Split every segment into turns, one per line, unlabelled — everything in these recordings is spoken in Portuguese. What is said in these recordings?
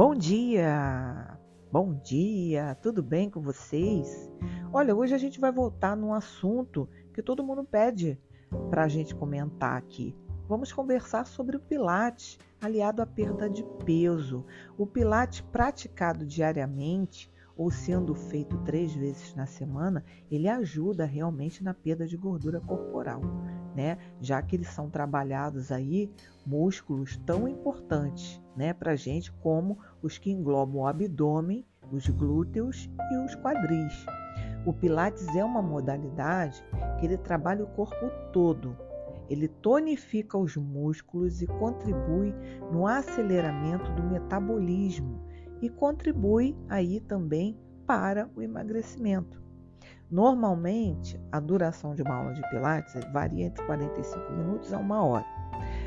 Bom dia! Bom dia! Tudo bem com vocês? Olha, hoje a gente vai voltar num assunto que todo mundo pede para a gente comentar aqui. Vamos conversar sobre o Pilates aliado à perda de peso. O Pilates praticado diariamente ou sendo feito três vezes na semana, ele ajuda realmente na perda de gordura corporal, né? Já que eles são trabalhados aí músculos tão importantes, né, para gente como os que englobam o abdômen, os glúteos e os quadris. O Pilates é uma modalidade que ele trabalha o corpo todo. Ele tonifica os músculos e contribui no aceleramento do metabolismo e contribui aí também para o emagrecimento. Normalmente, a duração de uma aula de Pilates varia entre 45 minutos a uma hora,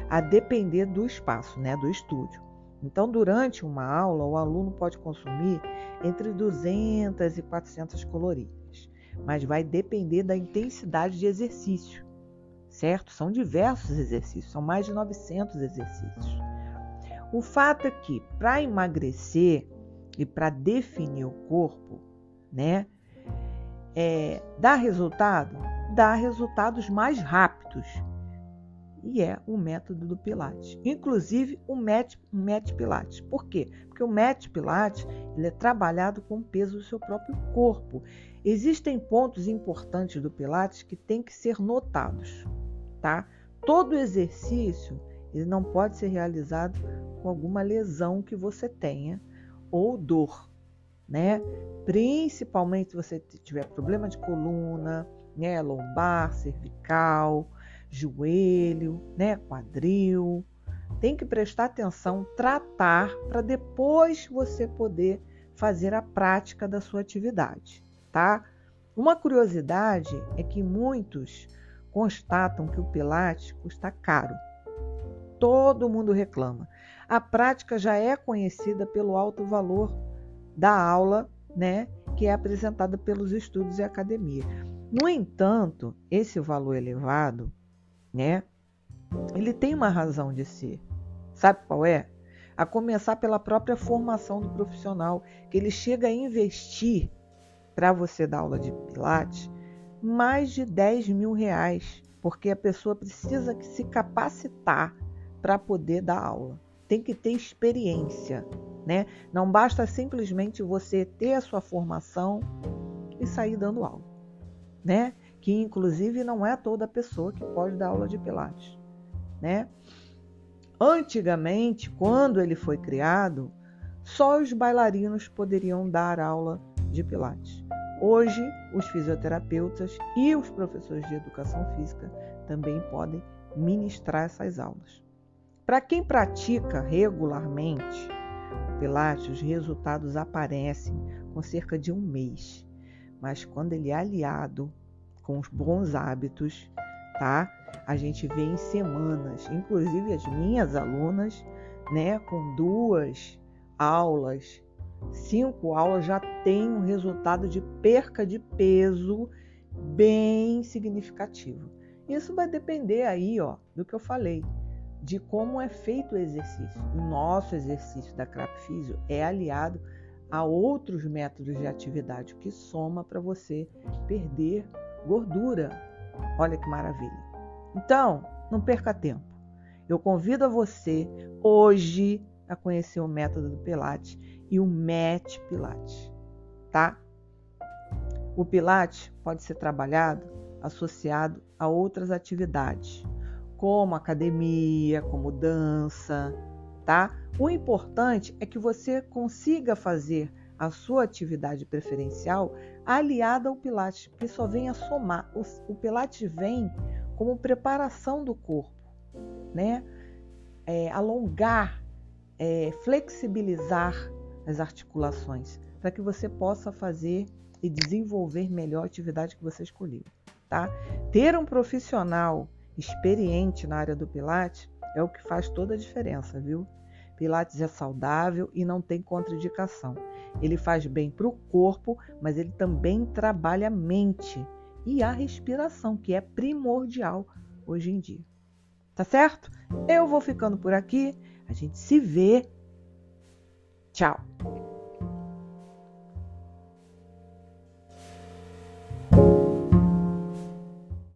a depender do espaço, né, do estúdio. Então, durante uma aula, o aluno pode consumir entre 200 e 400 calorias, mas vai depender da intensidade de exercício, certo? São diversos exercícios, são mais de 900 exercícios. O fato é que para emagrecer e para definir o corpo, né, é, dá resultado? Dá resultados mais rápidos. E é o método do Pilates. Inclusive o Met, Met Pilates. Por quê? Porque o Met Pilates ele é trabalhado com o peso do seu próprio corpo. Existem pontos importantes do Pilates que têm que ser notados, tá? Todo exercício ele não pode ser realizado com alguma lesão que você tenha ou dor, né? Principalmente se você tiver problema de coluna, né, lombar, cervical, joelho, né, quadril. Tem que prestar atenção, tratar para depois você poder fazer a prática da sua atividade, tá? Uma curiosidade é que muitos constatam que o Pilates custa caro todo mundo reclama. A prática já é conhecida pelo alto valor da aula, né, que é apresentada pelos estudos e academia. No entanto, esse valor elevado, né, ele tem uma razão de ser. Sabe qual é? A começar pela própria formação do profissional, que ele chega a investir para você dar aula de Pilates mais de 10 mil reais, porque a pessoa precisa se capacitar para poder dar aula. Tem que ter experiência, né? Não basta simplesmente você ter a sua formação e sair dando aula, né? Que inclusive não é toda pessoa que pode dar aula de pilates, né? Antigamente, quando ele foi criado, só os bailarinos poderiam dar aula de pilates. Hoje, os fisioterapeutas e os professores de educação física também podem ministrar essas aulas. Para quem pratica regularmente o Pilates, os resultados aparecem com cerca de um mês. Mas quando ele é aliado com os bons hábitos, tá? A gente vê em semanas, inclusive as minhas alunas, né, com duas aulas, cinco aulas já tem um resultado de perca de peso bem significativo. Isso vai depender aí, ó, do que eu falei de como é feito o exercício. O nosso exercício da CRAP Físio é aliado a outros métodos de atividade, que soma para você perder gordura. Olha que maravilha. Então, não perca tempo. Eu convido a você hoje a conhecer o método do Pilates e o MET Pilates, tá? O Pilates pode ser trabalhado associado a outras atividades como academia, como dança, tá? O importante é que você consiga fazer a sua atividade preferencial aliada ao Pilates, que só vem a somar. O, o Pilates vem como preparação do corpo, né? É, alongar, é, flexibilizar as articulações, para que você possa fazer e desenvolver melhor a atividade que você escolheu, tá? Ter um profissional experiente na área do Pilates é o que faz toda a diferença, viu? Pilates é saudável e não tem contraindicação. Ele faz bem para o corpo, mas ele também trabalha a mente e a respiração, que é primordial hoje em dia. Tá certo? Eu vou ficando por aqui. A gente se vê Tchau!